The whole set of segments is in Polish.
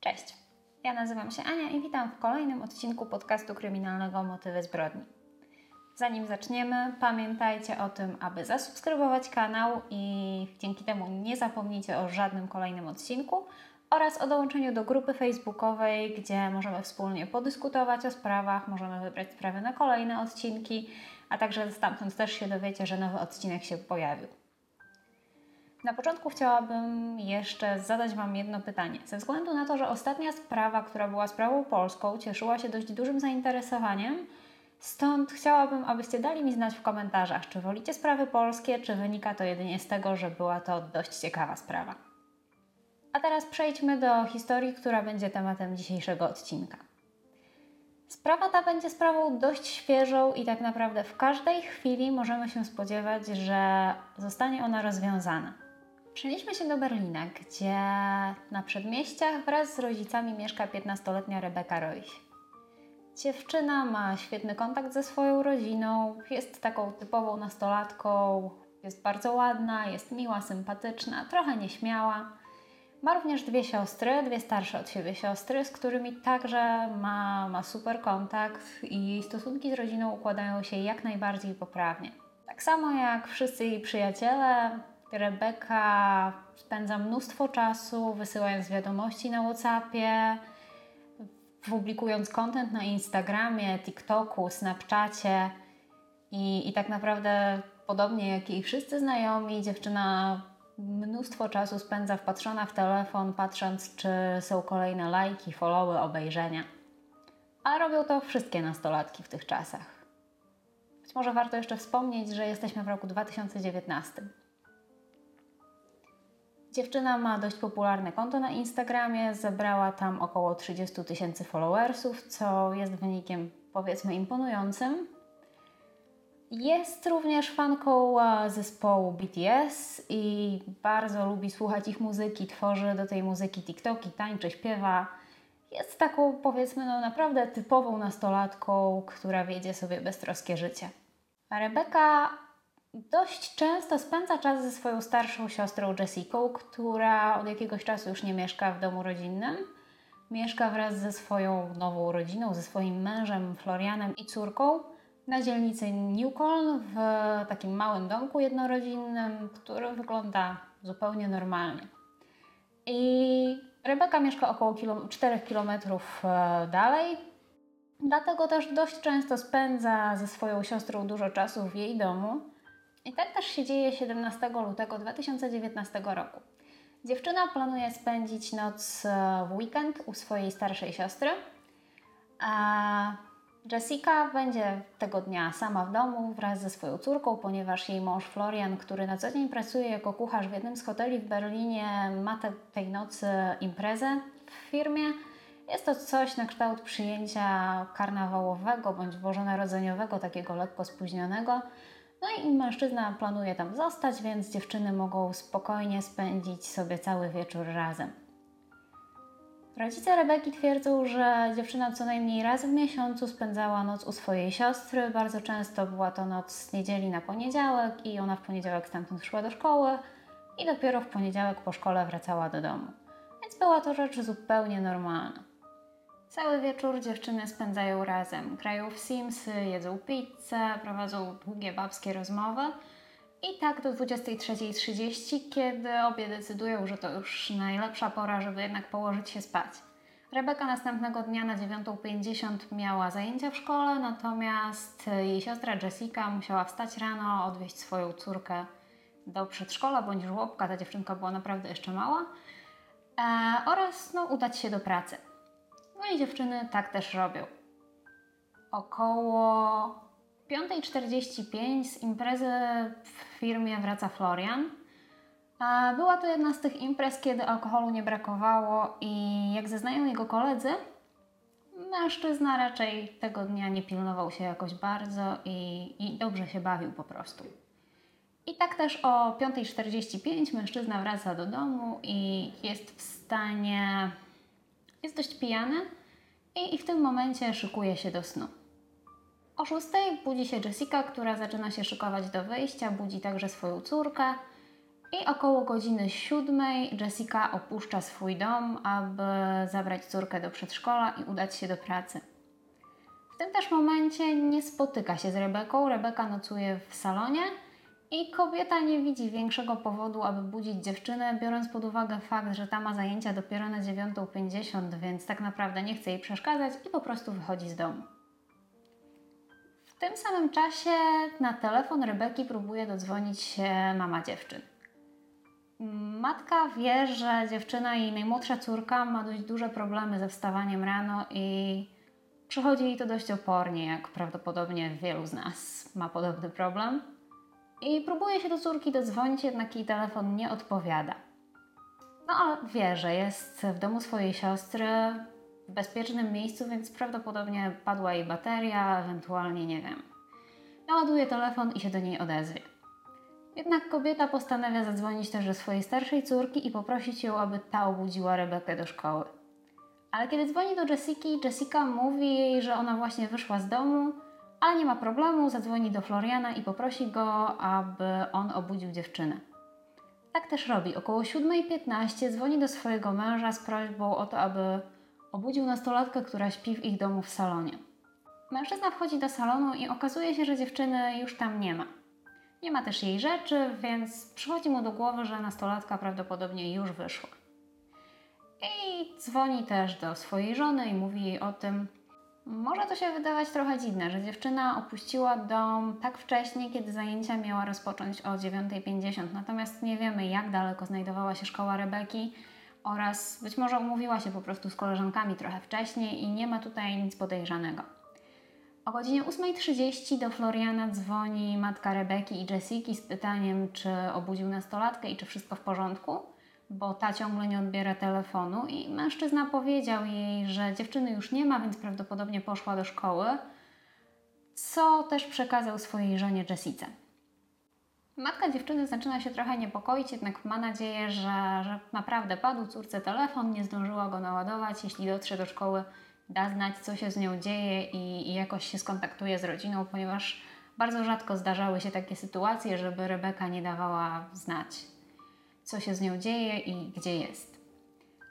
Cześć, ja nazywam się Ania i witam w kolejnym odcinku podcastu kryminalnego Motywy Zbrodni. Zanim zaczniemy, pamiętajcie o tym, aby zasubskrybować kanał i dzięki temu nie zapomnijcie o żadnym kolejnym odcinku oraz o dołączeniu do grupy facebookowej, gdzie możemy wspólnie podyskutować o sprawach, możemy wybrać sprawy na kolejne odcinki, a także stamtąd też się dowiecie, że nowy odcinek się pojawił. Na początku chciałabym jeszcze zadać Wam jedno pytanie. Ze względu na to, że ostatnia sprawa, która była sprawą polską, cieszyła się dość dużym zainteresowaniem, stąd chciałabym, abyście dali mi znać w komentarzach, czy wolicie sprawy polskie, czy wynika to jedynie z tego, że była to dość ciekawa sprawa. A teraz przejdźmy do historii, która będzie tematem dzisiejszego odcinka. Sprawa ta będzie sprawą dość świeżą i tak naprawdę w każdej chwili możemy się spodziewać, że zostanie ona rozwiązana. Przenieśmy się do Berlina, gdzie na przedmieściach wraz z rodzicami mieszka 15-letnia Rebeka Royce. Dziewczyna ma świetny kontakt ze swoją rodziną, jest taką typową nastolatką, jest bardzo ładna, jest miła, sympatyczna, trochę nieśmiała. Ma również dwie siostry, dwie starsze od siebie siostry, z którymi także ma, ma super kontakt i jej stosunki z rodziną układają się jak najbardziej poprawnie. Tak samo jak wszyscy jej przyjaciele, Rebeka spędza mnóstwo czasu wysyłając wiadomości na WhatsAppie, publikując content na Instagramie, TikToku, Snapchacie i, i tak naprawdę podobnie jak jej wszyscy znajomi, dziewczyna mnóstwo czasu spędza wpatrzona w telefon, patrząc czy są kolejne lajki, followy, obejrzenia. A robią to wszystkie nastolatki w tych czasach. Być może warto jeszcze wspomnieć, że jesteśmy w roku 2019. Dziewczyna ma dość popularne konto na Instagramie, zebrała tam około 30 tysięcy followersów, co jest wynikiem powiedzmy imponującym. Jest również fanką zespołu BTS i bardzo lubi słuchać ich muzyki, tworzy do tej muzyki TikToki, tańczy, śpiewa. Jest taką powiedzmy no naprawdę typową nastolatką, która wiedzie sobie beztroskie życie. Rebeka dość często spędza czas ze swoją starszą siostrą Jessiką, która od jakiegoś czasu już nie mieszka w domu rodzinnym. Mieszka wraz ze swoją nową rodziną, ze swoim mężem Florianem i córką na dzielnicy Newcoln w takim małym domku jednorodzinnym, który wygląda zupełnie normalnie. I Rebeka mieszka około 4 km e, dalej, dlatego też dość często spędza ze swoją siostrą dużo czasu w jej domu. I tak też się dzieje 17 lutego 2019 roku. Dziewczyna planuje spędzić noc e, w weekend u swojej starszej siostry, a Jessica będzie tego dnia sama w domu wraz ze swoją córką, ponieważ jej mąż Florian, który na co dzień pracuje jako kucharz w jednym z hoteli w Berlinie, ma te, tej nocy imprezę w firmie. Jest to coś na kształt przyjęcia karnawałowego bądź bożonarodzeniowego, takiego lekko spóźnionego. No i mężczyzna planuje tam zostać, więc dziewczyny mogą spokojnie spędzić sobie cały wieczór razem. Rodzice Rebeki twierdzą, że dziewczyna co najmniej raz w miesiącu spędzała noc u swojej siostry. Bardzo często była to noc z niedzieli na poniedziałek i ona w poniedziałek stamtąd szła do szkoły i dopiero w poniedziałek po szkole wracała do domu. Więc była to rzecz zupełnie normalna. Cały wieczór dziewczyny spędzają razem. Grają w Simsy, jedzą pizzę, prowadzą długie babskie rozmowy. I tak do 23.30, kiedy obie decydują, że to już najlepsza pora, żeby jednak położyć się spać. Rebeka następnego dnia na 9.50 miała zajęcia w szkole, natomiast jej siostra Jessica musiała wstać rano, odwieźć swoją córkę do przedszkola bądź żłobka, ta dziewczynka była naprawdę jeszcze mała, e, oraz no, udać się do pracy. No i dziewczyny tak też robią. Około 5.45 z imprezy w firmie wraca Florian. Była to jedna z tych imprez, kiedy alkoholu nie brakowało i jak zeznają jego koledzy, mężczyzna raczej tego dnia nie pilnował się jakoś bardzo i, i dobrze się bawił po prostu. I tak też o 5.45 mężczyzna wraca do domu i jest w stanie, jest dość pijany i, i w tym momencie szykuje się do snu. O 6 budzi się Jessica, która zaczyna się szykować do wyjścia, budzi także swoją córkę I około godziny siódmej Jessica opuszcza swój dom, aby zabrać córkę do przedszkola i udać się do pracy. W tym też momencie nie spotyka się z Rebeką. Rebeka nocuje w salonie i kobieta nie widzi większego powodu, aby budzić dziewczynę, biorąc pod uwagę fakt, że ta ma zajęcia dopiero na 9.50, więc tak naprawdę nie chce jej przeszkadzać i po prostu wychodzi z domu. W tym samym czasie na telefon Rebeki próbuje dodzwonić się mama dziewczyn. Matka wie, że dziewczyna i najmłodsza córka ma dość duże problemy ze wstawaniem rano i przychodzi jej to dość opornie, jak prawdopodobnie wielu z nas ma podobny problem. I próbuje się do córki dodzwonić, jednak jej telefon nie odpowiada. No ale wie, że jest w domu swojej siostry, w bezpiecznym miejscu, więc prawdopodobnie padła jej bateria, ewentualnie nie wiem. Naładuje telefon i się do niej odezwie. Jednak kobieta postanawia zadzwonić też do swojej starszej córki i poprosić ją, aby ta obudziła Rebekę do szkoły. Ale kiedy dzwoni do Jessiki, Jessica mówi jej, że ona właśnie wyszła z domu, ale nie ma problemu, zadzwoni do Floriana i poprosi go, aby on obudził dziewczynę. Tak też robi. Około 7.15 dzwoni do swojego męża z prośbą o to, aby obudził nastolatkę, która śpi w ich domu w salonie. Mężczyzna wchodzi do salonu i okazuje się, że dziewczyny już tam nie ma. Nie ma też jej rzeczy, więc przychodzi mu do głowy, że nastolatka prawdopodobnie już wyszła. I dzwoni też do swojej żony i mówi jej o tym. Może to się wydawać trochę dziwne, że dziewczyna opuściła dom tak wcześnie, kiedy zajęcia miała rozpocząć o 9.50, natomiast nie wiemy, jak daleko znajdowała się szkoła Rebeki oraz być może umówiła się po prostu z koleżankami trochę wcześniej i nie ma tutaj nic podejrzanego. O godzinie 8.30 do Floriana dzwoni matka Rebeki i Jessiki z pytaniem, czy obudził nastolatkę i czy wszystko w porządku, bo ta ciągle nie odbiera telefonu i mężczyzna powiedział jej, że dziewczyny już nie ma, więc prawdopodobnie poszła do szkoły, co też przekazał swojej żonie Jessice. Matka dziewczyny zaczyna się trochę niepokoić, jednak ma nadzieję, że, że naprawdę padł córce telefon, nie zdążyła go naładować. Jeśli dotrze do szkoły, da znać, co się z nią dzieje i, i jakoś się skontaktuje z rodziną, ponieważ bardzo rzadko zdarzały się takie sytuacje, żeby Rebeka nie dawała znać, co się z nią dzieje i gdzie jest.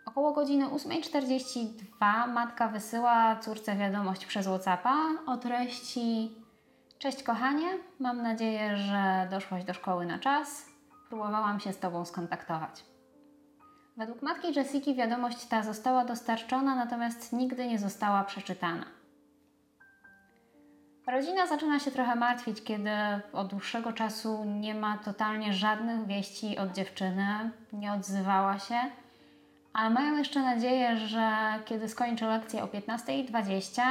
Około godziny 8.42 matka wysyła córce wiadomość przez WhatsAppa o treści Cześć kochanie, mam nadzieję, że doszłaś do szkoły na czas. Próbowałam się z Tobą skontaktować. Według matki Jessiki wiadomość ta została dostarczona, natomiast nigdy nie została przeczytana. Rodzina zaczyna się trochę martwić, kiedy od dłuższego czasu nie ma totalnie żadnych wieści od dziewczyny, nie odzywała się, ale mają jeszcze nadzieję, że kiedy skończy lekcję o 15.20,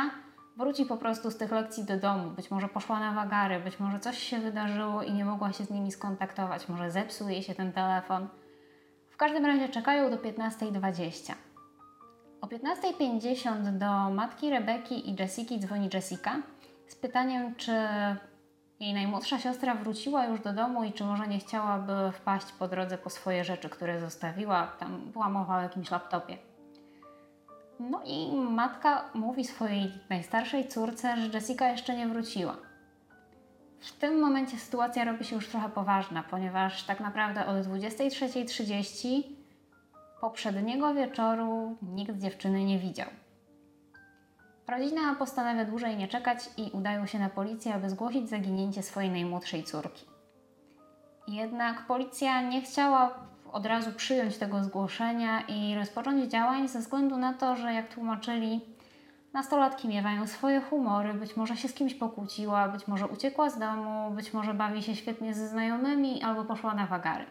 wróci po prostu z tych lekcji do domu. Być może poszła na wagary, być może coś się wydarzyło i nie mogła się z nimi skontaktować, może zepsuł jej się ten telefon. W każdym razie czekają do 15.20. O 15.50 do matki Rebeki i Jessiki dzwoni Jessica z pytaniem, czy jej najmłodsza siostra wróciła już do domu i czy może nie chciałaby wpaść po drodze po swoje rzeczy, które zostawiła. Tam była mowa o jakimś laptopie. No i matka mówi swojej najstarszej córce, że Jessica jeszcze nie wróciła. W tym momencie sytuacja robi się już trochę poważna, ponieważ tak naprawdę od 23.30 poprzedniego wieczoru nikt dziewczyny nie widział. Rodzina postanawia dłużej nie czekać i udają się na policję, aby zgłosić zaginięcie swojej najmłodszej córki. Jednak policja nie chciała od razu przyjąć tego zgłoszenia i rozpocząć działań ze względu na to, że jak tłumaczyli, nastolatki miewają swoje humory, być może się z kimś pokłóciła, być może uciekła z domu, być może bawi się świetnie ze znajomymi albo poszła na wagary.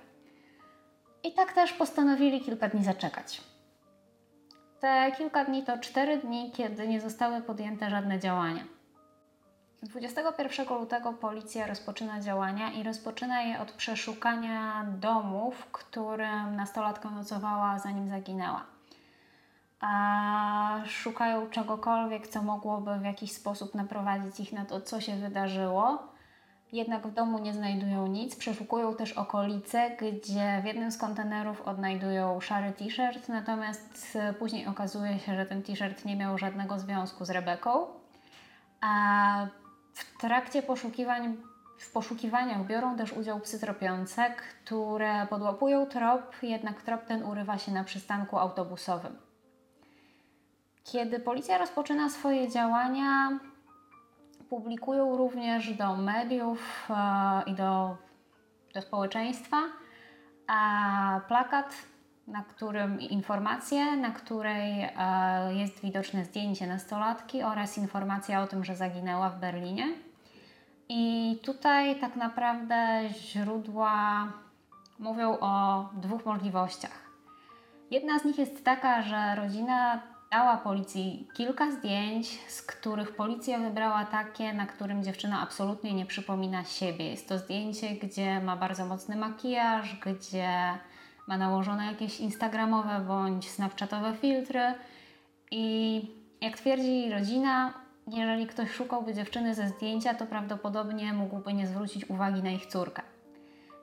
I tak też postanowili kilka dni zaczekać. Te kilka dni to cztery dni, kiedy nie zostały podjęte żadne działania. 21 lutego policja rozpoczyna działania i rozpoczyna je od przeszukania domu, w którym nastolatka nocowała zanim zaginęła. A szukają czegokolwiek, co mogłoby w jakiś sposób naprowadzić ich na to, co się wydarzyło. Jednak w domu nie znajdują nic. Przeszukują też okolice, gdzie w jednym z kontenerów odnajdują szary t-shirt, natomiast później okazuje się, że ten t-shirt nie miał żadnego związku z Rebeką. A w trakcie poszukiwań W poszukiwaniach biorą też udział psy tropiące, które podłapują trop, jednak trop ten urywa się na przystanku autobusowym. Kiedy policja rozpoczyna swoje działania, publikują również do mediów e, i do, do społeczeństwa plakat, na którym informacje, na której e, jest widoczne zdjęcie nastolatki oraz informacja o tym, że zaginęła w Berlinie. I tutaj tak naprawdę źródła mówią o dwóch możliwościach. Jedna z nich jest taka, że rodzina dała policji kilka zdjęć, z których policja wybrała takie, na którym dziewczyna absolutnie nie przypomina siebie. Jest to zdjęcie, gdzie ma bardzo mocny makijaż, gdzie ma nałożone jakieś instagramowe bądź snapchatowe filtry i jak twierdzi rodzina, jeżeli ktoś szukałby dziewczyny ze zdjęcia, to prawdopodobnie mógłby nie zwrócić uwagi na ich córkę.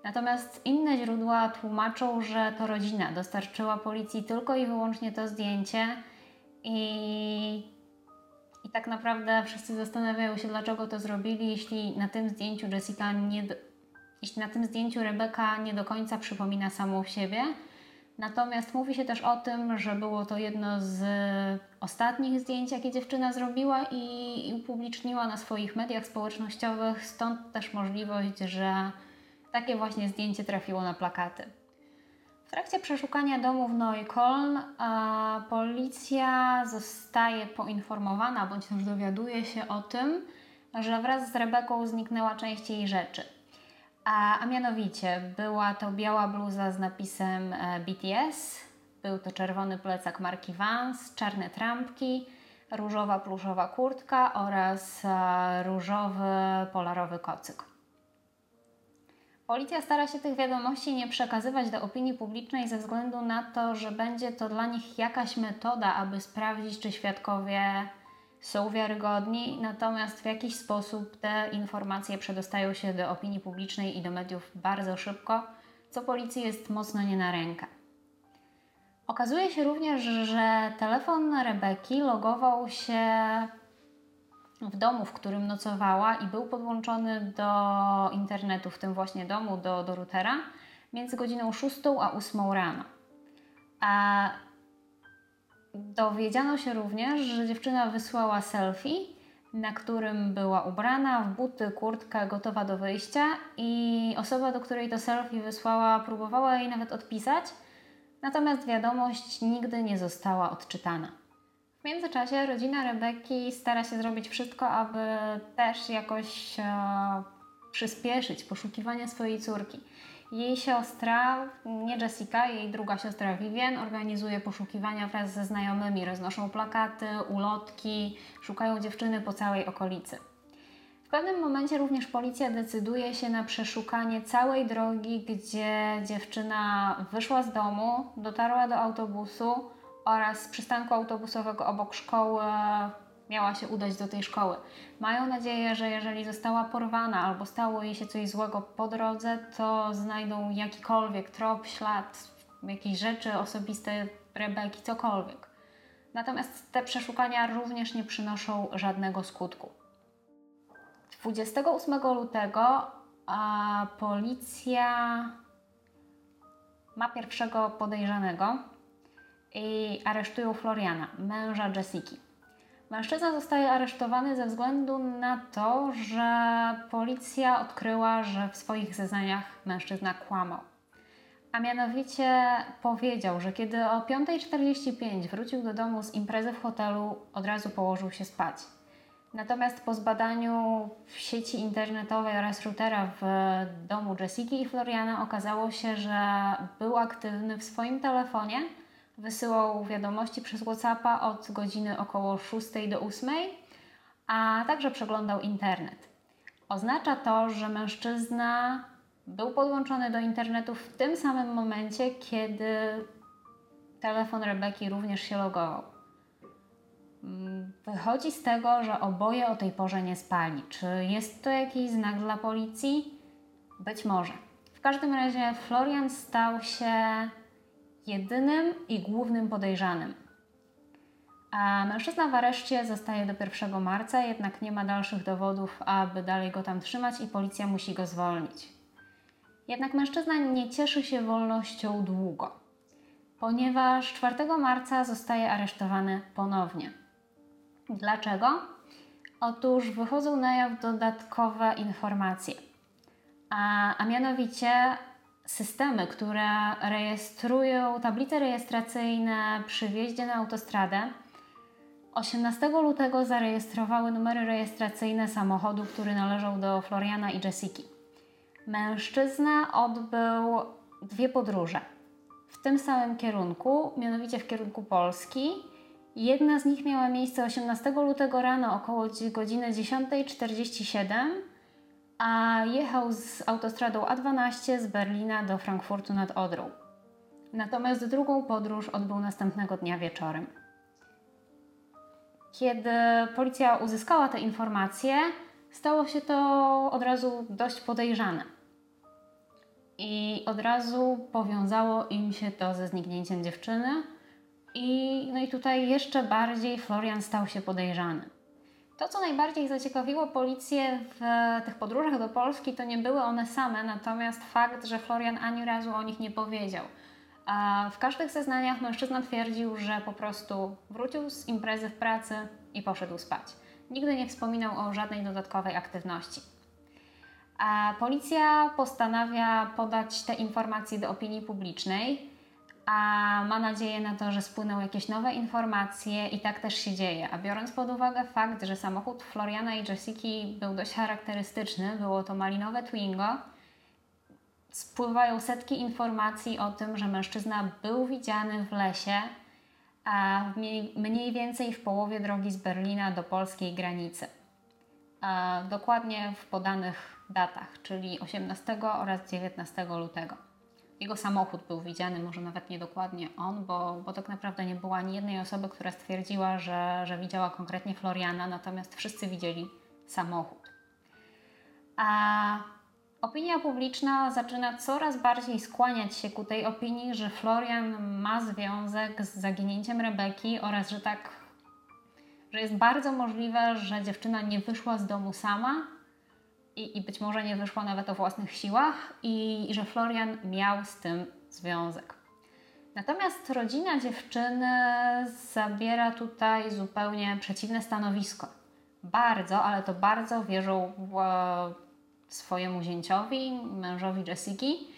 Natomiast inne źródła tłumaczą, że to rodzina dostarczyła policji tylko i wyłącznie to zdjęcie i, i tak naprawdę wszyscy zastanawiają się, dlaczego to zrobili, jeśli na tym zdjęciu Jessica nie, jeśli na tym zdjęciu Rebeka nie do końca przypomina samą siebie. Natomiast mówi się też o tym, że było to jedno z ostatnich zdjęć, jakie dziewczyna zrobiła i upubliczniła na swoich mediach społecznościowych, stąd też możliwość, że takie właśnie zdjęcie trafiło na plakaty. Trakcie przeszukania domu w Neukölln policja zostaje poinformowana, bądź też dowiaduje się o tym, że wraz z Rebeką zniknęła część jej rzeczy. A, a mianowicie była to biała bluza z napisem e, BTS, był to czerwony plecak marki Vans, czarne trampki, różowa pluszowa kurtka oraz e, różowy polarowy kocyk. Policja stara się tych wiadomości nie przekazywać do opinii publicznej ze względu na to, że będzie to dla nich jakaś metoda, aby sprawdzić, czy świadkowie są wiarygodni, natomiast w jakiś sposób te informacje przedostają się do opinii publicznej i do mediów bardzo szybko, co policji jest mocno nie na rękę. Okazuje się również, że telefon Rebeki logował się w domu, w którym nocowała i był podłączony do internetu w tym właśnie domu, do, do routera, między godziną 6 a 8 rano. A dowiedziano się również, że dziewczyna wysłała selfie, na którym była ubrana w buty, kurtkę, gotowa do wyjścia i osoba, do której to selfie wysłała, próbowała jej nawet odpisać, natomiast wiadomość nigdy nie została odczytana. W międzyczasie rodzina Rebeki stara się zrobić wszystko, aby też jakoś e, przyspieszyć poszukiwanie swojej córki. Jej siostra, nie Jessica, jej druga siostra Vivian, organizuje poszukiwania wraz ze znajomymi, roznoszą plakaty, ulotki, szukają dziewczyny po całej okolicy. W pewnym momencie również policja decyduje się na przeszukanie całej drogi, gdzie dziewczyna wyszła z domu, dotarła do autobusu, oraz przystanku autobusowego obok szkoły miała się udać do tej szkoły. Mają nadzieję, że jeżeli została porwana albo stało jej się coś złego po drodze, to znajdą jakikolwiek trop, ślad, jakieś rzeczy osobiste Rebeki, cokolwiek. Natomiast te przeszukania również nie przynoszą żadnego skutku. 28 lutego a policja ma pierwszego podejrzanego, i aresztują Floriana, męża Jessiki. Mężczyzna zostaje aresztowany ze względu na to, że policja odkryła, że w swoich zeznaniach mężczyzna kłamał. A mianowicie powiedział, że kiedy o 5.45 wrócił do domu z imprezy w hotelu, od razu położył się spać. Natomiast po zbadaniu sieci internetowej oraz routera w domu Jessiki i Floriana okazało się, że był aktywny w swoim telefonie – wysyłał wiadomości przez WhatsAppa od godziny około 6 do 8, a także przeglądał internet. Oznacza to, że mężczyzna był podłączony do internetu w tym samym momencie, kiedy telefon Rebeki również się logował. Mm, wychodzi z tego, że oboje o tej porze nie spali. Czy jest to jakiś znak dla policji? Być może. W każdym razie Florian stał się jedynym i głównym podejrzanym. A mężczyzna w areszcie zostaje do 1 marca, jednak nie ma dalszych dowodów, aby dalej go tam trzymać i policja musi go zwolnić. Jednak mężczyzna nie cieszy się wolnością długo, ponieważ 4 marca zostaje aresztowany ponownie. Dlaczego? Otóż wychodzą na jaw dodatkowe informacje, a, a mianowicie systemy, które rejestrują tablice rejestracyjne przy wjeździe na autostradę, 18 lutego zarejestrowały numery rejestracyjne samochodu, który należał do Floriana i Jessiki. Mężczyzna odbył dwie podróże w tym samym kierunku, mianowicie w kierunku Polski. Jedna z nich miała miejsce 18 lutego rano około godziny 10.47, a jechał z autostradą A12 z Berlina do Frankfurtu nad Odrą. Natomiast drugą podróż odbył następnego dnia wieczorem. Kiedy policja uzyskała te informacje, stało się to od razu dość podejrzane. I od razu powiązało im się to ze zniknięciem dziewczyny. I, no i tutaj jeszcze bardziej Florian stał się podejrzany. To, co najbardziej zaciekawiło policję w tych podróżach do Polski, to nie były one same, natomiast fakt, że Florian ani razu o nich nie powiedział. W każdych zeznaniach mężczyzna twierdził, że po prostu wrócił z imprezy w pracy i poszedł spać. Nigdy nie wspominał o żadnej dodatkowej aktywności. A policja postanawia podać te informacje do opinii publicznej, a ma nadzieję na to, że spłyną jakieś nowe informacje i tak też się dzieje. A biorąc pod uwagę fakt, że samochód Floriana i Jessiki był dość charakterystyczny, było to malinowe Twingo, spływają setki informacji o tym, że mężczyzna był widziany w lesie, a mniej więcej w połowie drogi z Berlina do polskiej granicy. Dokładnie w podanych datach, czyli 18 oraz 19 lutego. Jego samochód był widziany, może nawet nie dokładnie on, bo, bo tak naprawdę nie było ani jednej osoby, która stwierdziła, że, że widziała konkretnie Floriana, natomiast wszyscy widzieli samochód. A opinia publiczna zaczyna coraz bardziej skłaniać się ku tej opinii, że Florian ma związek z zaginięciem Rebeki oraz że tak, że jest bardzo możliwe, że dziewczyna nie wyszła z domu sama, i, i być może nie wyszła nawet o własnych siłach, i, i że Florian miał z tym związek. Natomiast rodzina dziewczyny zabiera tutaj zupełnie przeciwne stanowisko. Bardzo, ale to bardzo wierzą swojemu zięciowi, mężowi Jessiki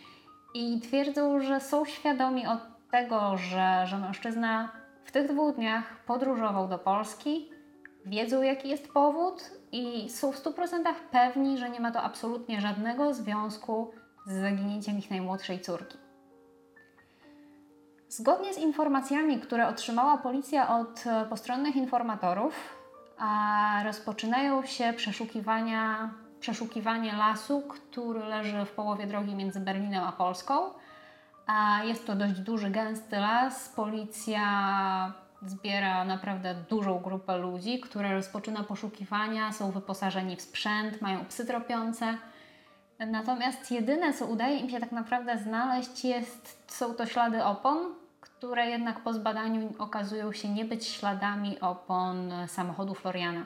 i twierdzą, że są świadomi od tego, że, że mężczyzna w tych dwóch dniach podróżował do Polski, wiedzą jaki jest powód i są w 100% pewni, że nie ma to absolutnie żadnego związku z zaginięciem ich najmłodszej córki. Zgodnie z informacjami, które otrzymała policja od e, postronnych informatorów, rozpoczynają się przeszukiwania, przeszukiwanie lasu, który leży w połowie drogi między Berlinem a Polską. Jest to dość duży, gęsty las. Policja zbiera naprawdę dużą grupę ludzi, które rozpoczyna poszukiwania, są wyposażeni w sprzęt, mają psy tropiące. Natomiast jedyne, co udaje im się tak naprawdę znaleźć, jest, są to ślady opon, które jednak po zbadaniu okazują się nie być śladami opon samochodu Floriana.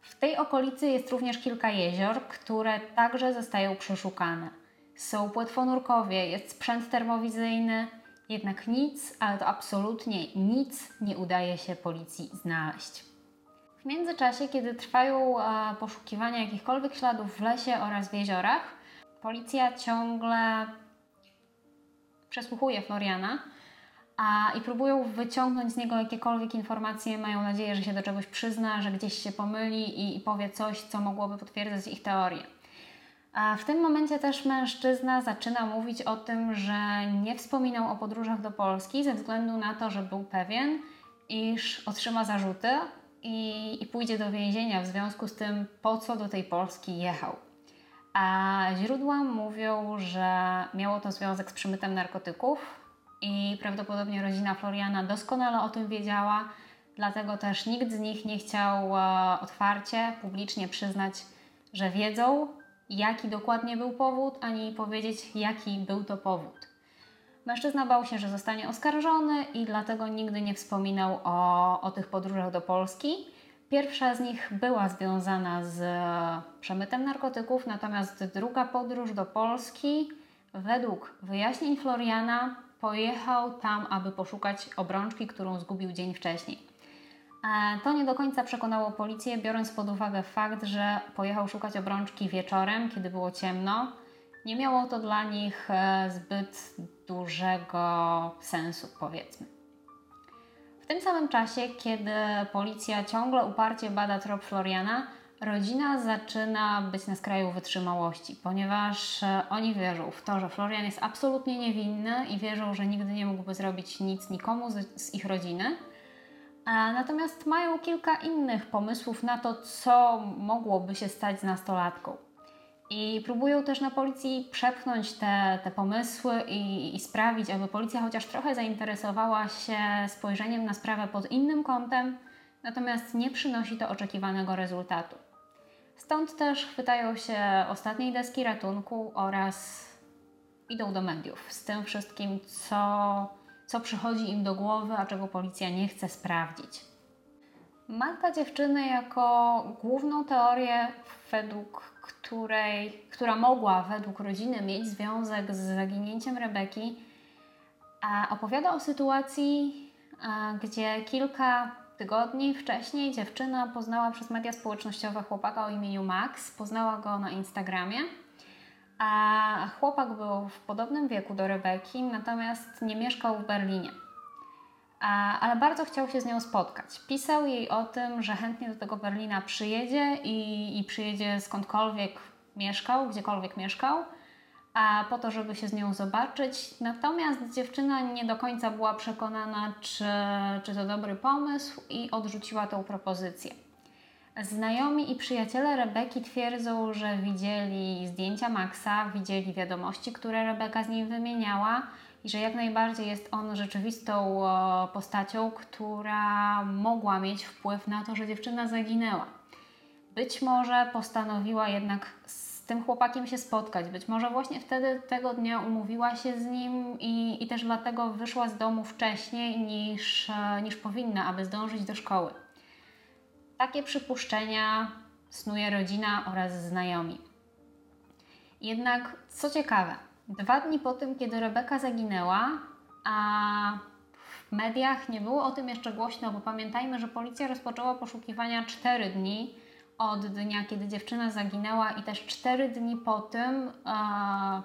W tej okolicy jest również kilka jezior, które także zostają przeszukane. Są płetwonurkowie, jest sprzęt termowizyjny, jednak nic, ale to absolutnie nic nie udaje się policji znaleźć. W międzyczasie, kiedy trwają e, poszukiwania jakichkolwiek śladów w lesie oraz w jeziorach, policja ciągle przesłuchuje Floriana a, i próbują wyciągnąć z niego jakiekolwiek informacje. Mają nadzieję, że się do czegoś przyzna, że gdzieś się pomyli i, i powie coś, co mogłoby potwierdzać ich teorię. A w tym momencie też mężczyzna zaczyna mówić o tym, że nie wspominał o podróżach do Polski ze względu na to, że był pewien, iż otrzyma zarzuty i, i pójdzie do więzienia w związku z tym, po co do tej Polski jechał. A źródła mówią, że miało to związek z przemytem narkotyków i prawdopodobnie rodzina Floriana doskonale o tym wiedziała, dlatego też nikt z nich nie chciał e, otwarcie, publicznie przyznać, że wiedzą, jaki dokładnie był powód, ani powiedzieć, jaki był to powód. Mężczyzna bał się, że zostanie oskarżony i dlatego nigdy nie wspominał o, o tych podróżach do Polski. Pierwsza z nich była związana z przemytem narkotyków, natomiast druga podróż do Polski, według wyjaśnień Floriana, pojechał tam, aby poszukać obrączki, którą zgubił dzień wcześniej. E, to nie do końca przekonało policję, biorąc pod uwagę fakt, że pojechał szukać obrączki wieczorem, kiedy było ciemno. Nie miało to dla nich e, zbyt dużego sensu, powiedzmy. W tym samym czasie, kiedy policja ciągle uparcie bada trop Floriana, rodzina zaczyna być na skraju wytrzymałości, ponieważ e, oni wierzą w to, że Florian jest absolutnie niewinny i wierzą, że nigdy nie mógłby zrobić nic nikomu z, z ich rodziny. Natomiast mają kilka innych pomysłów na to, co mogłoby się stać z nastolatką. I próbują też na policji przepchnąć te, te pomysły i, i sprawić, aby policja chociaż trochę zainteresowała się spojrzeniem na sprawę pod innym kątem, natomiast nie przynosi to oczekiwanego rezultatu. Stąd też chwytają się ostatniej deski ratunku oraz idą do mediów z tym wszystkim, co, co przychodzi im do głowy, a czego policja nie chce sprawdzić. Matka dziewczyny jako główną teorię, według której, która mogła według rodziny mieć związek z zaginięciem Rebeki, opowiada o sytuacji, gdzie kilka tygodni wcześniej dziewczyna poznała przez media społecznościowe chłopaka o imieniu Max, poznała go na Instagramie. A chłopak był w podobnym wieku do Rebeki, natomiast nie mieszkał w Berlinie. A, ale bardzo chciał się z nią spotkać. Pisał jej o tym, że chętnie do tego Berlina przyjedzie i, i przyjedzie skądkolwiek mieszkał, gdziekolwiek mieszkał a po to, żeby się z nią zobaczyć. Natomiast dziewczyna nie do końca była przekonana, czy, czy to dobry pomysł i odrzuciła tą propozycję. Znajomi i przyjaciele Rebeki twierdzą, że widzieli zdjęcia Maxa, widzieli wiadomości, które Rebeka z nim wymieniała i że jak najbardziej jest on rzeczywistą postacią, która mogła mieć wpływ na to, że dziewczyna zaginęła. Być może postanowiła jednak tym chłopakiem się spotkać. Być może właśnie wtedy tego dnia umówiła się z nim i, i też dlatego wyszła z domu wcześniej niż, e, niż powinna, aby zdążyć do szkoły. Takie przypuszczenia snuje rodzina oraz znajomi. Jednak co ciekawe, dwa dni po tym, kiedy Rebeka zaginęła, a w mediach nie było o tym jeszcze głośno, bo pamiętajmy, że policja rozpoczęła poszukiwania cztery dni od dnia, kiedy dziewczyna zaginęła i też cztery dni po tym e,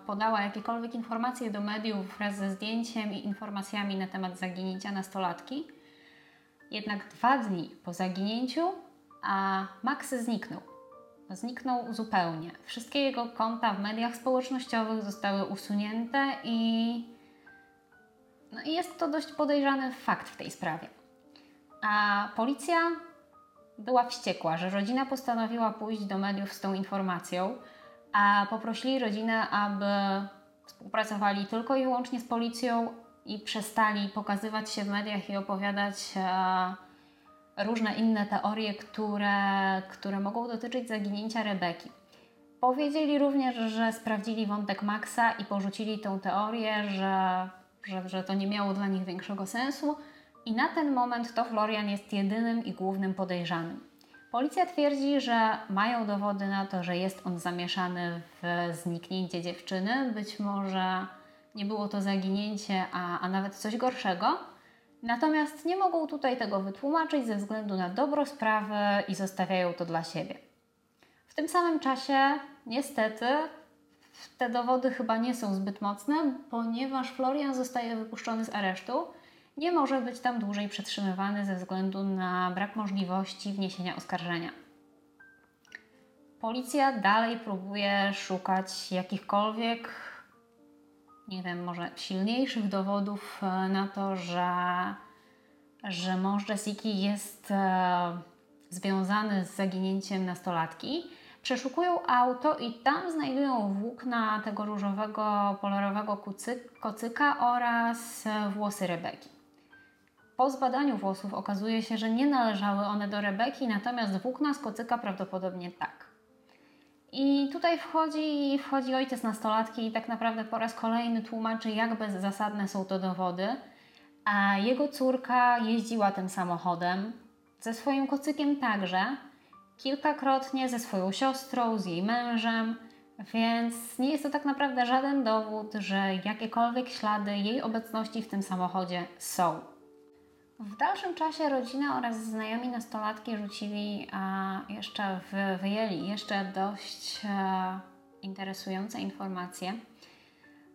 podała jakiekolwiek informacje do mediów wraz ze zdjęciem i informacjami na temat zaginięcia nastolatki. Jednak dwa dni po zaginięciu a Max zniknął. Zniknął zupełnie. Wszystkie jego konta w mediach społecznościowych zostały usunięte i, no i jest to dość podejrzany fakt w tej sprawie. A policja była wściekła, że rodzina postanowiła pójść do mediów z tą informacją, a poprosili rodzinę, aby współpracowali tylko i wyłącznie z policją i przestali pokazywać się w mediach i opowiadać e, różne inne teorie, które, które mogą dotyczyć zaginięcia Rebeki. Powiedzieli również, że sprawdzili wątek Maxa i porzucili tą teorię, że, że, że to nie miało dla nich większego sensu, i na ten moment to Florian jest jedynym i głównym podejrzanym. Policja twierdzi, że mają dowody na to, że jest on zamieszany w zniknięcie dziewczyny. Być może nie było to zaginięcie, a, a nawet coś gorszego. Natomiast nie mogą tutaj tego wytłumaczyć ze względu na dobro sprawy i zostawiają to dla siebie. W tym samym czasie, niestety, te dowody chyba nie są zbyt mocne, ponieważ Florian zostaje wypuszczony z aresztu nie może być tam dłużej przetrzymywany ze względu na brak możliwości wniesienia oskarżenia. Policja dalej próbuje szukać jakichkolwiek, nie wiem, może silniejszych dowodów e, na to, że, że mąż Jessica jest e, związany z zaginięciem nastolatki. Przeszukują auto i tam znajdują włókna tego różowego, polarowego kocyka oraz e, włosy Rebeki. Po zbadaniu włosów okazuje się, że nie należały one do Rebeki, natomiast włókna z kocyka prawdopodobnie tak. I tutaj wchodzi, wchodzi ojciec nastolatki i tak naprawdę po raz kolejny tłumaczy, jak bezzasadne są to dowody. A jego córka jeździła tym samochodem, ze swoim kocykiem także, kilkakrotnie ze swoją siostrą, z jej mężem, więc nie jest to tak naprawdę żaden dowód, że jakiekolwiek ślady jej obecności w tym samochodzie są. W dalszym czasie rodzina oraz znajomi nastolatki rzucili, a jeszcze wyjęli jeszcze dość e, interesujące informacje.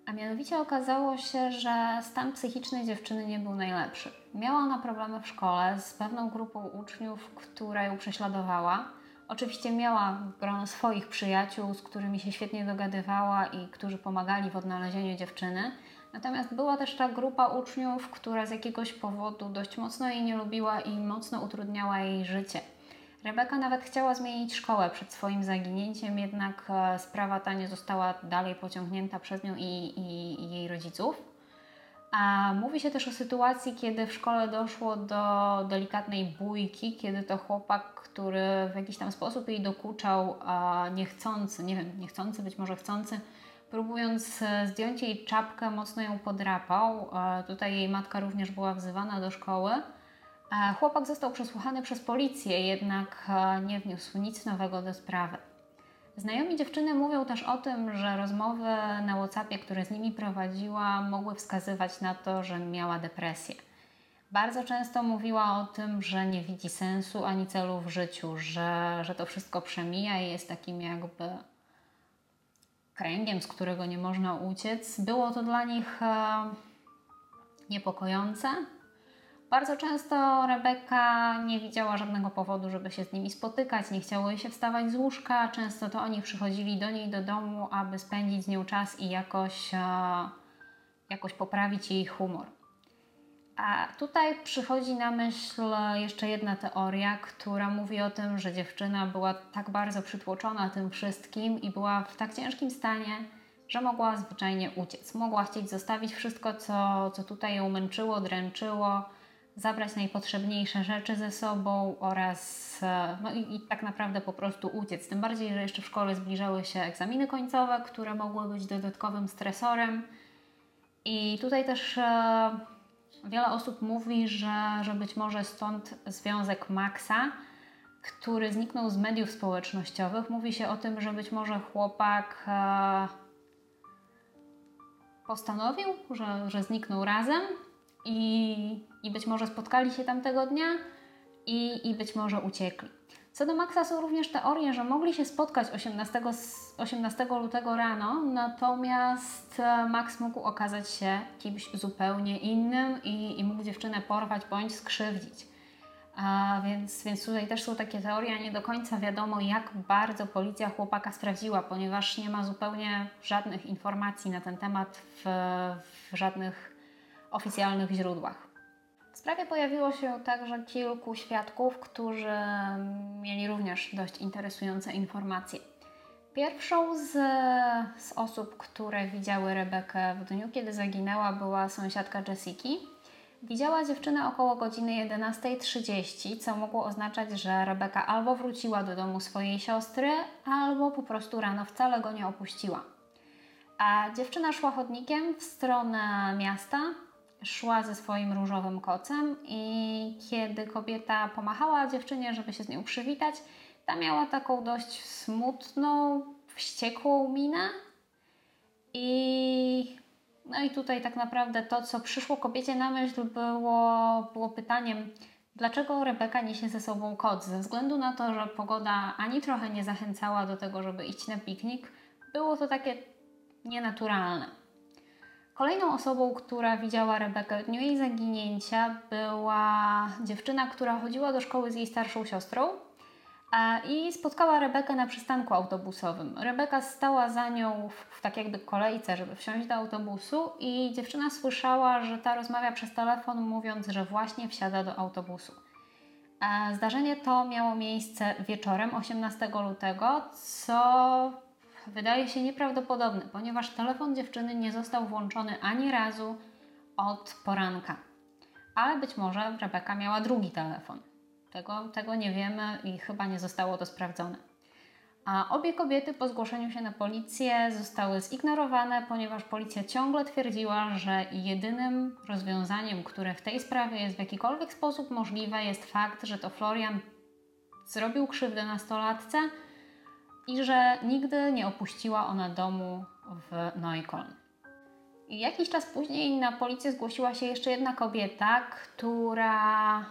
A mianowicie okazało się, że stan psychiczny dziewczyny nie był najlepszy. Miała ona problemy w szkole z pewną grupą uczniów, która ją prześladowała. Oczywiście miała grono swoich przyjaciół, z którymi się świetnie dogadywała i którzy pomagali w odnalezieniu dziewczyny. Natomiast była też ta grupa uczniów, która z jakiegoś powodu dość mocno jej nie lubiła i mocno utrudniała jej życie. Rebeka nawet chciała zmienić szkołę przed swoim zaginięciem, jednak e, sprawa ta nie została dalej pociągnięta przez nią i, i, i jej rodziców. A mówi się też o sytuacji, kiedy w szkole doszło do delikatnej bójki, kiedy to chłopak, który w jakiś tam sposób jej dokuczał, niechcący, nie wiem, niechcący, być może chcący, próbując e, zdjąć jej czapkę, mocno ją podrapał. Tutaj jej matka również była wzywana do szkoły. Chłopak został przesłuchany przez policję, jednak e, nie wniósł nic nowego do sprawy. Znajomi dziewczyny mówią też o tym, że rozmowy na WhatsAppie, które z nimi prowadziła, mogły wskazywać na to, że miała depresję. Bardzo często mówiła o tym, że nie widzi sensu ani celu w życiu, że, że to wszystko przemija i jest takim jakby kręgiem, z którego nie można uciec. Było to dla nich e, niepokojące. Bardzo często Rebeka nie widziała żadnego powodu, żeby się z nimi spotykać, nie chciało jej się wstawać z łóżka. Często to oni przychodzili do niej do domu, aby spędzić z nią czas i jakoś, e, jakoś poprawić jej humor. A tutaj przychodzi na myśl jeszcze jedna teoria, która mówi o tym, że dziewczyna była tak bardzo przytłoczona tym wszystkim i była w tak ciężkim stanie, że mogła zwyczajnie uciec. Mogła chcieć zostawić wszystko, co, co tutaj ją męczyło, dręczyło, zabrać najpotrzebniejsze rzeczy ze sobą oraz no i, i tak naprawdę po prostu uciec. Tym bardziej, że jeszcze w szkole zbliżały się egzaminy końcowe, które mogły być dodatkowym stresorem. I tutaj też e, Wiele osób mówi, że, że być może stąd związek Maxa, który zniknął z mediów społecznościowych. Mówi się o tym, że być może chłopak e, postanowił, że, że zniknął razem i, i być może spotkali się tamtego dnia i, i być może uciekli. Co do Maxa są również teorie, że mogli się spotkać 18, 18 lutego rano, natomiast e, Max mógł okazać się kimś zupełnie innym i, i mógł dziewczynę porwać bądź skrzywdzić. A więc, więc tutaj też są takie teorie, a nie do końca wiadomo, jak bardzo policja chłopaka sprawdziła, ponieważ nie ma zupełnie żadnych informacji na ten temat w, w żadnych oficjalnych źródłach. W sprawie pojawiło się także kilku świadków, którzy mieli również dość interesujące informacje. Pierwszą z, z osób, które widziały Rebekę w dniu, kiedy zaginęła, była sąsiadka Jessiki. Widziała dziewczynę około godziny 11.30, co mogło oznaczać, że Rebeka albo wróciła do domu swojej siostry, albo po prostu rano wcale go nie opuściła. A dziewczyna szła chodnikiem w stronę miasta, szła ze swoim różowym kocem i kiedy kobieta pomachała dziewczynie, żeby się z nią przywitać, ta miała taką dość smutną, wściekłą minę i no i tutaj tak naprawdę to, co przyszło kobiecie na myśl było, było pytaniem, dlaczego Rebeka niesie ze sobą kot? Ze względu na to, że pogoda ani trochę nie zachęcała do tego, żeby iść na piknik, było to takie nienaturalne. Kolejną osobą, która widziała Rebekę w dniu jej zaginięcia, była dziewczyna, która chodziła do szkoły z jej starszą siostrą i spotkała Rebekę na przystanku autobusowym. Rebeka stała za nią w, tak jakby kolejce, żeby wsiąść do autobusu i dziewczyna słyszała, że ta rozmawia przez telefon, mówiąc, że właśnie wsiada do autobusu. Zdarzenie to miało miejsce wieczorem 18 lutego, co wydaje się nieprawdopodobny, ponieważ telefon dziewczyny nie został włączony ani razu od poranka. Ale być może Rebeka miała drugi telefon. Tego, tego nie wiemy i chyba nie zostało to sprawdzone. A obie kobiety po zgłoszeniu się na policję zostały zignorowane, ponieważ policja ciągle twierdziła, że jedynym rozwiązaniem, które w tej sprawie jest w jakikolwiek sposób możliwe, jest fakt, że to Florian zrobił krzywdę nastolatce i że nigdy nie opuściła ona domu w Neukölln. Jakiś czas później na policję zgłosiła się jeszcze jedna kobieta, która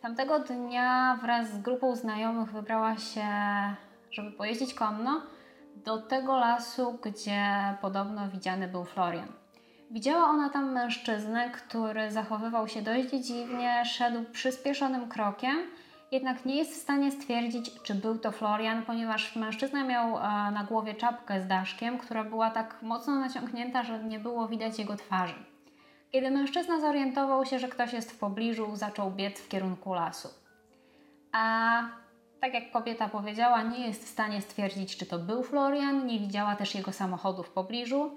tamtego dnia wraz z grupą znajomych wybrała się, żeby pojeździć konno do tego lasu, gdzie podobno widziany był Florian. Widziała ona tam mężczyznę, który zachowywał się dość dziwnie, szedł przyspieszonym krokiem jednak nie jest w stanie stwierdzić, czy był to Florian, ponieważ mężczyzna miał e, na głowie czapkę z daszkiem, która była tak mocno naciągnięta, że nie było widać jego twarzy. Kiedy mężczyzna zorientował się, że ktoś jest w pobliżu, zaczął biec w kierunku lasu. A tak jak kobieta powiedziała, nie jest w stanie stwierdzić, czy to był Florian, nie widziała też jego samochodu w pobliżu.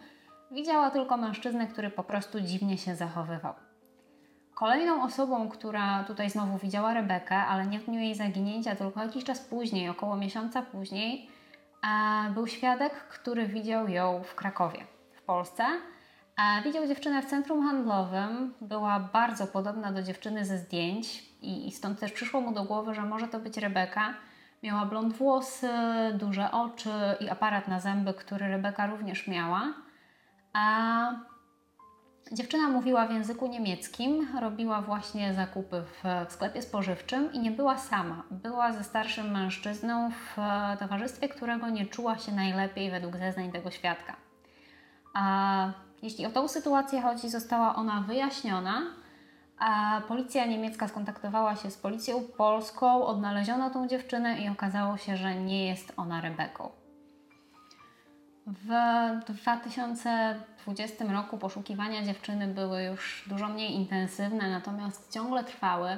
Widziała tylko mężczyznę, który po prostu dziwnie się zachowywał. Kolejną osobą, która tutaj znowu widziała Rebekę, ale nie w dniu jej zaginięcia, tylko jakiś czas później, około miesiąca później, był świadek, który widział ją w Krakowie, w Polsce. Widział dziewczynę w centrum handlowym, była bardzo podobna do dziewczyny ze zdjęć i stąd też przyszło mu do głowy, że może to być Rebeka. Miała blond włosy, duże oczy i aparat na zęby, który Rebeka również miała. A Dziewczyna mówiła w języku niemieckim, robiła właśnie zakupy w, w, sklepie spożywczym i nie była sama. Była ze starszym mężczyzną w towarzystwie, którego nie czuła się najlepiej według zeznań tego świadka. A jeśli o tą sytuację chodzi, została ona wyjaśniona, a policja niemiecka skontaktowała się z policją polską, odnaleziono tą dziewczynę i okazało się, że nie jest ona Rebeką. W 2020 roku poszukiwania dziewczyny były już dużo mniej intensywne, natomiast ciągle trwały.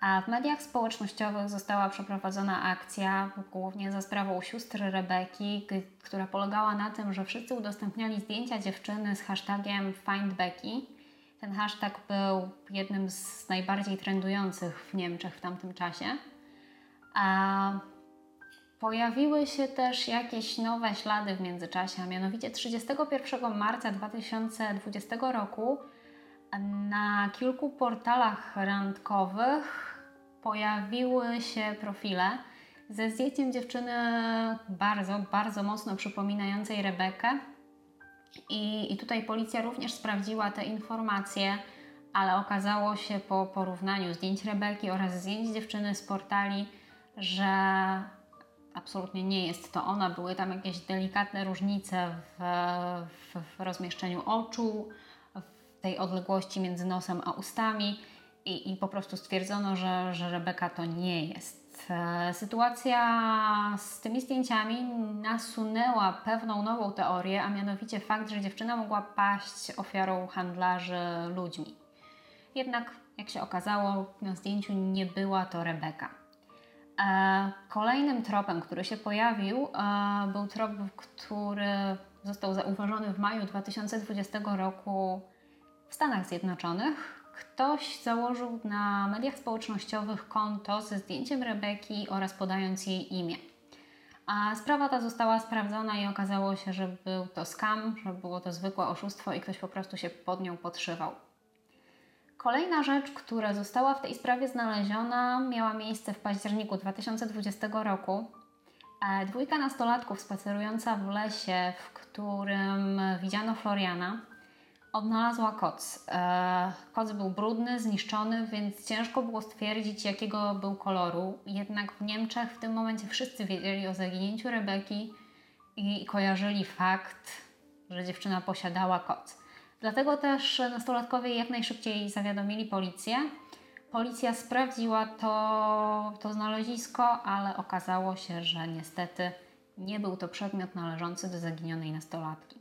A w mediach społecznościowych została przeprowadzona akcja, głównie za sprawą sióstr Rebeki, która polegała na tym, że wszyscy udostępniali zdjęcia dziewczyny z hashtagiem FindBecky. Ten hashtag był jednym z najbardziej trendujących w Niemczech w tamtym czasie. A Pojawiły się też jakieś nowe ślady w międzyczasie, a mianowicie 31 marca 2020 roku na kilku portalach randkowych pojawiły się profile ze zdjęciem dziewczyny bardzo, bardzo mocno przypominającej Rebekę. I, I tutaj policja również sprawdziła te informacje, ale okazało się po porównaniu zdjęć Rebeki oraz zdjęć dziewczyny z portali, że absolutnie nie jest to ona. Były tam jakieś delikatne różnice w, w, w rozmieszczeniu oczu, w tej odległości między nosem a ustami i, i po prostu stwierdzono, że, że Rebeka to nie jest. E, sytuacja z tymi zdjęciami nasunęła pewną nową teorię, a mianowicie fakt, że dziewczyna mogła paść ofiarą handlarzy ludźmi. Jednak, jak się okazało, na zdjęciu nie była to Rebeka. E, kolejnym tropem, który się pojawił, e, był trop, który został zauważony w maju 2020 roku w Stanach Zjednoczonych. Ktoś założył na mediach społecznościowych konto ze zdjęciem Rebeki oraz podając jej imię. A sprawa ta została sprawdzona i okazało się, że był to skam, że było to zwykłe oszustwo i ktoś po prostu się pod nią podszywał. Kolejna rzecz, która została w tej sprawie znaleziona, miała miejsce w październiku 2020 roku. E, dwójka nastolatków spacerująca w lesie, w którym widziano Floriana, odnalazła koc. E, koc był brudny, zniszczony, więc ciężko było stwierdzić, jakiego był koloru. Jednak w Niemczech w tym momencie wszyscy wiedzieli o zaginięciu Rebeki i kojarzyli fakt, że dziewczyna posiadała koc. Dlatego też nastolatkowie jak najszybciej zawiadomili policję. Policja sprawdziła to, to znalezisko, ale okazało się, że niestety nie był to przedmiot należący do zaginionej nastolatki.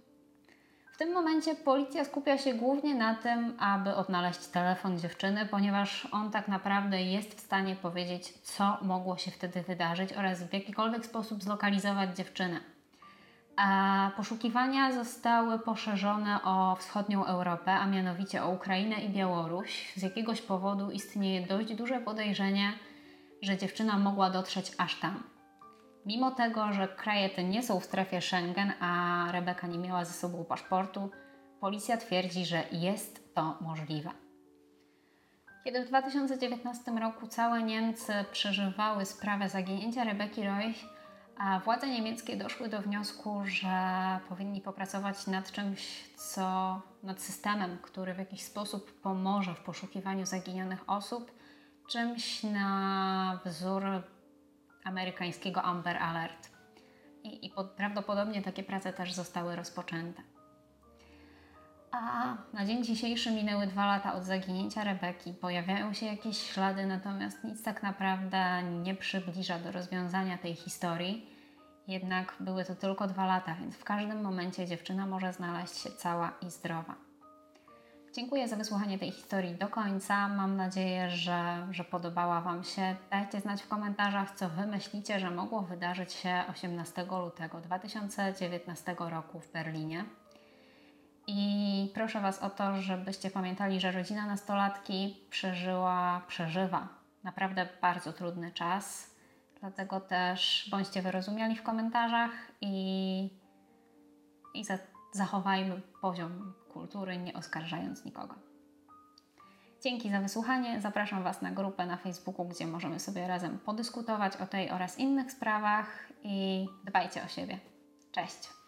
W tym momencie policja skupia się głównie na tym, aby odnaleźć telefon dziewczyny, ponieważ on tak naprawdę jest w stanie powiedzieć, co mogło się wtedy wydarzyć oraz w jakikolwiek sposób zlokalizować dziewczynę. A poszukiwania zostały poszerzone o wschodnią Europę, a mianowicie o Ukrainę i Białoruś. Z jakiegoś powodu istnieje dość duże podejrzenie, że dziewczyna mogła dotrzeć aż tam. Mimo tego, że kraje te nie są w strefie Schengen, a Rebeka nie miała ze sobą paszportu, policja twierdzi, że jest to możliwe. Kiedy w 2019 roku całe Niemcy przeżywały sprawę zaginięcia Rebeki Roy, a władze niemieckie doszły do wniosku, że powinni popracować nad czymś, co nad systemem, który w jakiś sposób pomoże w poszukiwaniu zaginionych osób, czymś na wzór amerykańskiego Amber Alert. I, i prawdopodobnie takie prace też zostały rozpoczęte. A na dzień dzisiejszy minęły dwa lata od zaginięcia Rebeki. Pojawiają się jakieś ślady, natomiast nic tak naprawdę nie przybliża do rozwiązania tej historii. Jednak były to tylko dwa lata, więc w każdym momencie dziewczyna może znaleźć się cała i zdrowa. Dziękuję za wysłuchanie tej historii do końca. Mam nadzieję, że, że podobała Wam się. Dajcie znać w komentarzach, co Wy myślicie, że mogło wydarzyć się 18 lutego 2019 roku w Berlinie. I proszę Was o to, żebyście pamiętali, że rodzina nastolatki przeżyła, przeżywa naprawdę bardzo trudny czas. Dlatego też bądźcie wyrozumiali w komentarzach i, i za, zachowajmy poziom kultury, nie oskarżając nikogo. Dzięki za wysłuchanie. Zapraszam Was na grupę na Facebooku, gdzie możemy sobie razem podyskutować o tej oraz innych sprawach i dbajcie o siebie. Cześć!